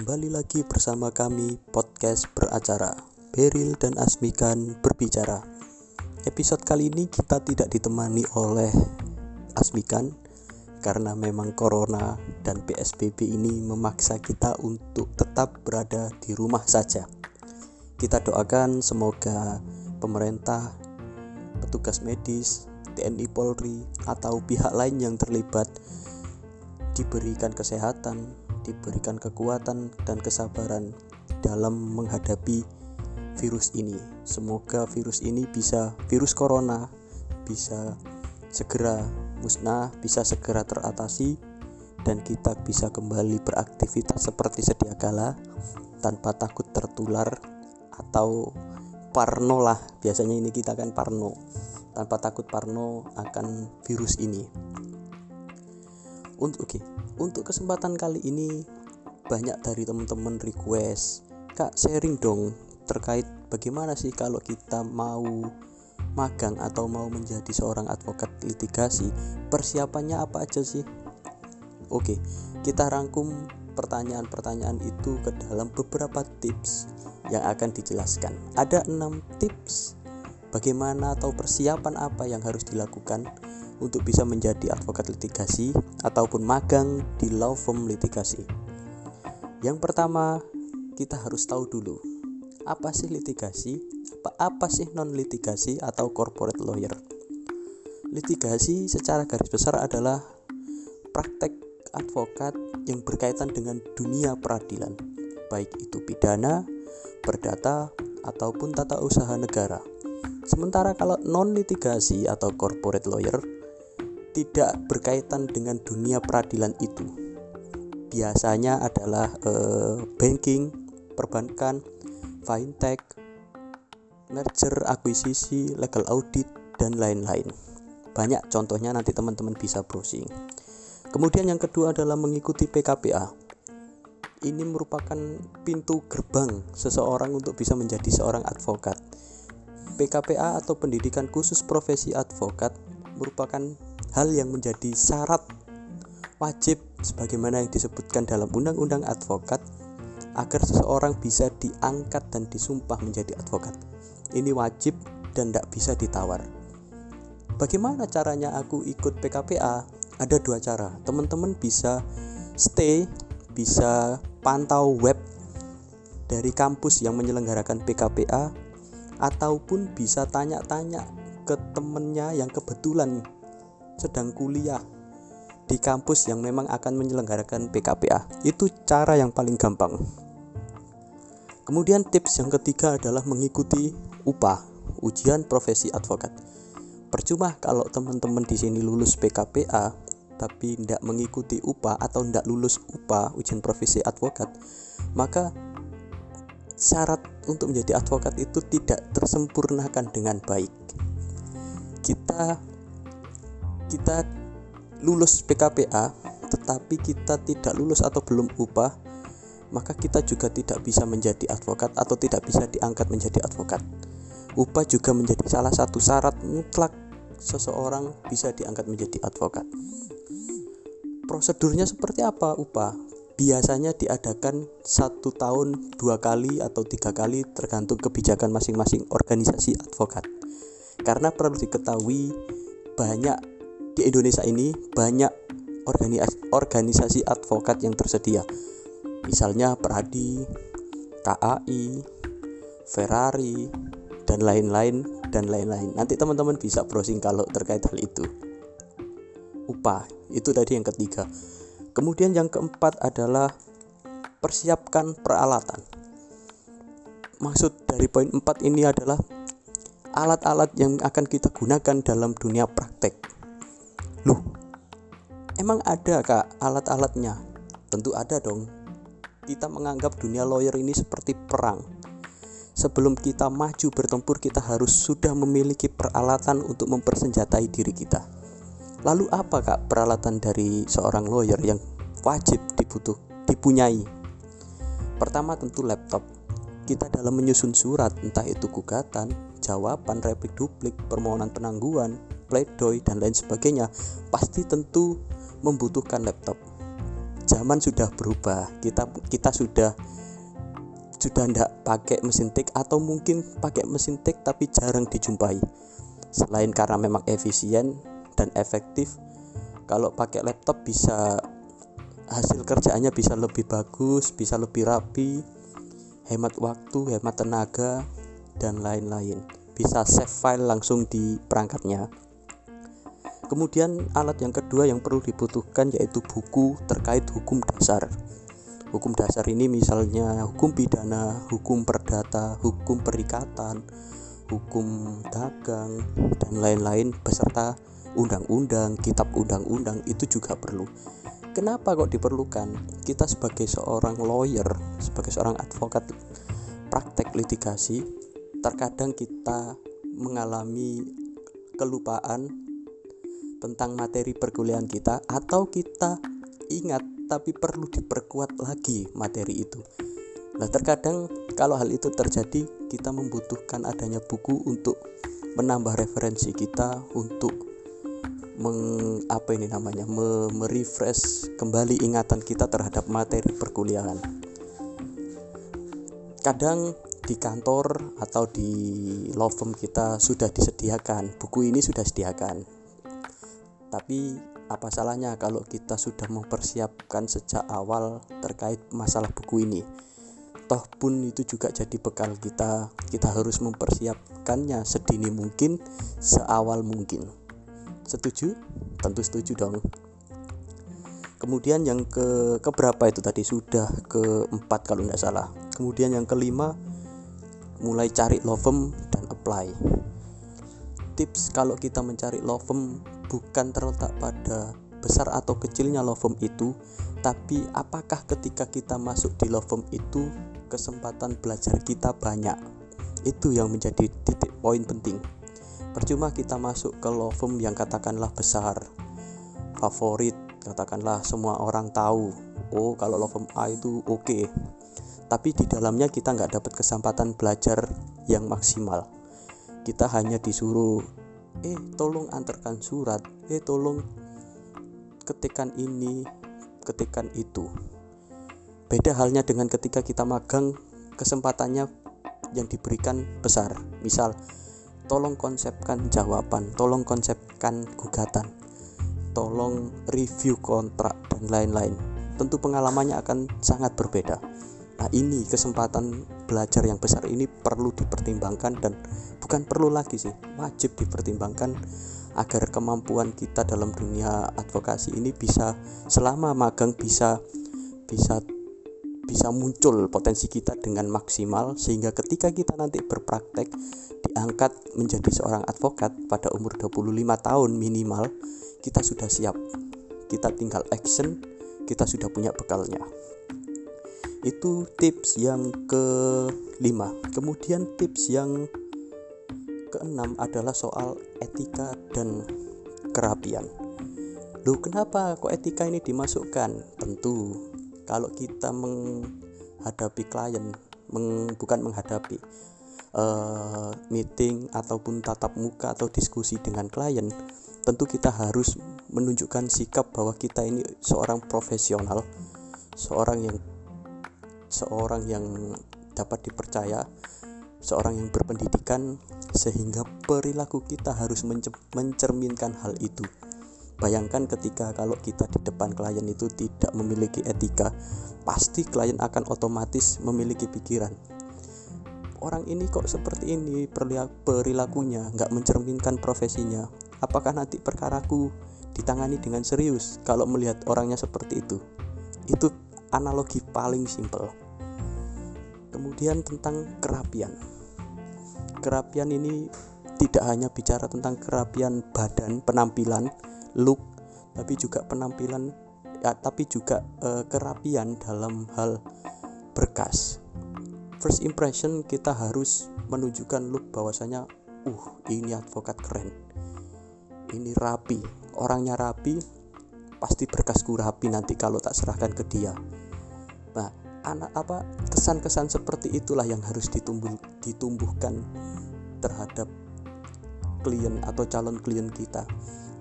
Kembali lagi bersama kami podcast beracara. Beril dan Asmikan berbicara. Episode kali ini kita tidak ditemani oleh Asmikan Karena memang Corona dan PSBB ini memaksa kita untuk tetap berada di rumah saja. Kita doakan semoga pemerintah, petugas medis, TNI Polri, atau pihak lain yang terlibat diberikan kesehatan, diberikan kekuatan dan kesabaran dalam menghadapi virus ini. Semoga virus ini bisa virus corona bisa segera musnah, bisa segera teratasi dan kita bisa kembali beraktivitas seperti sedia kala tanpa takut tertular atau parno lah. Biasanya ini kita kan parno. Tanpa takut parno akan virus ini. Untuk oke, okay, untuk kesempatan kali ini banyak dari teman-teman request, "Kak, sharing dong terkait bagaimana sih kalau kita mau magang atau mau menjadi seorang advokat litigasi, persiapannya apa aja sih?" Oke, kita rangkum pertanyaan-pertanyaan itu ke dalam beberapa tips yang akan dijelaskan. Ada enam tips bagaimana atau persiapan apa yang harus dilakukan untuk bisa menjadi advokat litigasi ataupun magang di law firm litigasi. Yang pertama, kita harus tahu dulu apa sih litigasi, apa, apa sih non litigasi atau corporate lawyer. Litigasi secara garis besar adalah praktek advokat yang berkaitan dengan dunia peradilan, baik itu pidana, perdata, ataupun tata usaha negara. Sementara kalau non litigasi atau corporate lawyer tidak berkaitan dengan dunia peradilan itu. Biasanya adalah eh, banking, perbankan, fintech, merger, akuisisi, legal audit, dan lain-lain. Banyak contohnya nanti teman-teman bisa browsing. Kemudian yang kedua adalah mengikuti PKPA. Ini merupakan pintu gerbang seseorang untuk bisa menjadi seorang advokat. PKPA atau pendidikan khusus profesi advokat merupakan hal yang menjadi syarat wajib sebagaimana yang disebutkan dalam undang-undang advokat agar seseorang bisa diangkat dan disumpah menjadi advokat. Ini wajib dan tidak bisa ditawar. Bagaimana caranya aku ikut PKPA? Ada dua cara. Teman-teman bisa stay, bisa pantau web dari kampus yang menyelenggarakan PKPA ataupun bisa tanya-tanya ke temennya yang kebetulan sedang kuliah di kampus yang memang akan menyelenggarakan PKPA. Itu cara yang paling gampang. Kemudian tips yang ketiga adalah mengikuti UPA, ujian profesi advokat. Percuma kalau teman-teman di sini lulus PKPA tapi tidak mengikuti UPA atau tidak lulus UPA, ujian profesi advokat, maka syarat untuk menjadi advokat itu tidak tersempurnakan dengan baik. Kita kita lulus PKPA tetapi kita tidak lulus atau belum upah maka kita juga tidak bisa menjadi advokat atau tidak bisa diangkat menjadi advokat. Upah juga menjadi salah satu syarat mutlak seseorang bisa diangkat menjadi advokat. Prosedurnya seperti apa upah? Biasanya diadakan satu tahun dua kali atau tiga kali tergantung kebijakan masing-masing organisasi advokat. Karena perlu diketahui banyak di Indonesia ini banyak organisasi, organisasi advokat yang tersedia. Misalnya Pradi, KAI, Ferrari, dan lain-lain dan lain-lain. Nanti teman-teman bisa browsing kalau terkait hal itu. Upah, itu tadi yang ketiga. Kemudian yang keempat adalah persiapkan peralatan. Maksud dari poin 4 ini adalah alat-alat yang akan kita gunakan dalam dunia praktek Loh, emang ada kak alat-alatnya? Tentu ada dong. Kita menganggap dunia lawyer ini seperti perang. Sebelum kita maju bertempur, kita harus sudah memiliki peralatan untuk mempersenjatai diri kita. Lalu apa kak peralatan dari seorang lawyer yang wajib dibutuh dipunyai? Pertama tentu laptop. Kita dalam menyusun surat, entah itu gugatan, jawaban, replik duplik, permohonan penangguhan, pledoi dan lain sebagainya pasti tentu membutuhkan laptop. Zaman sudah berubah kita kita sudah sudah tidak pakai mesin tik atau mungkin pakai mesin tik tapi jarang dijumpai. Selain karena memang efisien dan efektif kalau pakai laptop bisa hasil kerjaannya bisa lebih bagus bisa lebih rapi hemat waktu hemat tenaga dan lain-lain bisa save file langsung di perangkatnya Kemudian alat yang kedua yang perlu dibutuhkan yaitu buku terkait hukum dasar. Hukum dasar ini misalnya hukum pidana, hukum perdata, hukum perikatan, hukum dagang dan lain-lain beserta undang-undang, kitab undang-undang itu juga perlu. Kenapa kok diperlukan? Kita sebagai seorang lawyer, sebagai seorang advokat praktek litigasi, terkadang kita mengalami kelupaan tentang materi perkuliahan kita atau kita ingat tapi perlu diperkuat lagi materi itu. Nah, terkadang kalau hal itu terjadi, kita membutuhkan adanya buku untuk menambah referensi kita untuk meng, apa ini namanya me, merefresh kembali ingatan kita terhadap materi perkuliahan. Kadang di kantor atau di law firm kita sudah disediakan buku ini sudah disediakan tapi apa salahnya kalau kita sudah mempersiapkan sejak awal terkait masalah buku ini? Toh pun itu juga jadi bekal kita. Kita harus mempersiapkannya sedini mungkin, seawal mungkin. Setuju? Tentu setuju dong. Kemudian yang ke keberapa itu tadi sudah keempat kalau nggak salah. Kemudian yang kelima mulai cari firm dan apply. Tips kalau kita mencari firm bukan terletak pada besar atau kecilnya firm itu, tapi apakah ketika kita masuk di firm itu kesempatan belajar kita banyak. Itu yang menjadi titik poin penting. Percuma kita masuk ke firm yang katakanlah besar, favorit, katakanlah semua orang tahu. Oh, kalau firm A itu oke. Okay. Tapi di dalamnya kita nggak dapat kesempatan belajar yang maksimal. Kita hanya disuruh eh tolong antarkan surat. Eh tolong ketikan ini ketikan itu. Beda halnya dengan ketika kita magang kesempatannya yang diberikan besar. Misal tolong konsepkan jawaban tolong konsepkan gugatan tolong review kontrak dan lain-lain. Tentu pengalamannya akan sangat berbeda Nah, ini kesempatan belajar yang besar ini perlu dipertimbangkan dan bukan perlu lagi sih, wajib dipertimbangkan agar kemampuan kita dalam dunia advokasi ini bisa selama magang bisa bisa bisa muncul potensi kita dengan maksimal sehingga ketika kita nanti berpraktek diangkat menjadi seorang advokat pada umur 25 tahun minimal kita sudah siap. Kita tinggal action kita sudah punya bekalnya itu tips yang kelima. Kemudian tips yang keenam adalah soal etika dan kerapian. Loh kenapa kok etika ini dimasukkan? Tentu kalau kita menghadapi klien meng, bukan menghadapi uh, meeting ataupun tatap muka atau diskusi dengan klien tentu kita harus menunjukkan sikap bahwa kita ini seorang profesional seorang yang seorang yang dapat dipercaya, seorang yang berpendidikan, sehingga perilaku kita harus mencerminkan hal itu. Bayangkan ketika kalau kita di depan klien itu tidak memiliki etika, pasti klien akan otomatis memiliki pikiran. Orang ini kok seperti ini perilakunya, nggak mencerminkan profesinya. Apakah nanti perkaraku ditangani dengan serius kalau melihat orangnya seperti itu? Itu analogi paling simpel kemudian tentang kerapian. Kerapian ini tidak hanya bicara tentang kerapian badan penampilan look tapi juga penampilan ya, tapi juga uh, kerapian dalam hal berkas. First impression kita harus menunjukkan look bahwasanya uh ini advokat keren. Ini rapi. Orangnya rapi pasti berkasku rapi nanti kalau tak serahkan ke dia. Nah anak apa kesan-kesan seperti itulah yang harus ditumbuh ditumbuhkan terhadap klien atau calon klien kita.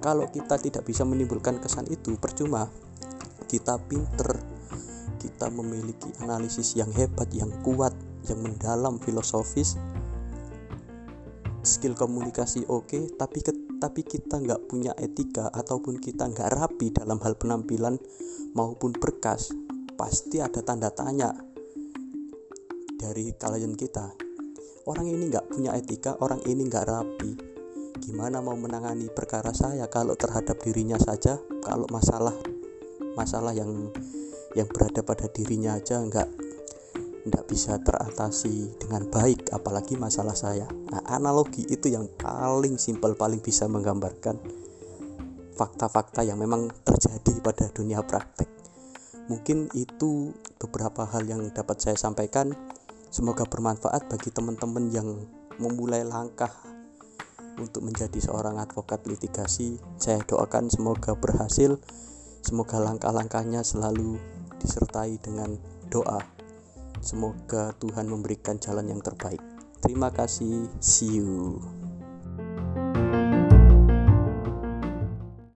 Kalau kita tidak bisa menimbulkan kesan itu percuma kita pinter kita memiliki analisis yang hebat yang kuat yang mendalam filosofis skill komunikasi oke okay, tapi ke, tapi kita nggak punya etika ataupun kita nggak rapi dalam hal penampilan maupun berkas pasti ada tanda tanya dari kalian kita. Orang ini nggak punya etika orang ini nggak rapi. Gimana mau menangani perkara saya kalau terhadap dirinya saja? Kalau masalah masalah yang yang berada pada dirinya aja nggak nggak bisa teratasi dengan baik apalagi masalah saya. Nah, analogi itu yang paling simpel paling bisa menggambarkan fakta-fakta yang memang terjadi pada dunia praktek mungkin itu beberapa hal yang dapat saya sampaikan semoga bermanfaat bagi teman-teman yang memulai langkah untuk menjadi seorang advokat litigasi saya doakan semoga berhasil semoga langkah-langkahnya selalu disertai dengan doa Semoga Tuhan memberikan jalan yang terbaik. Terima kasih. See you.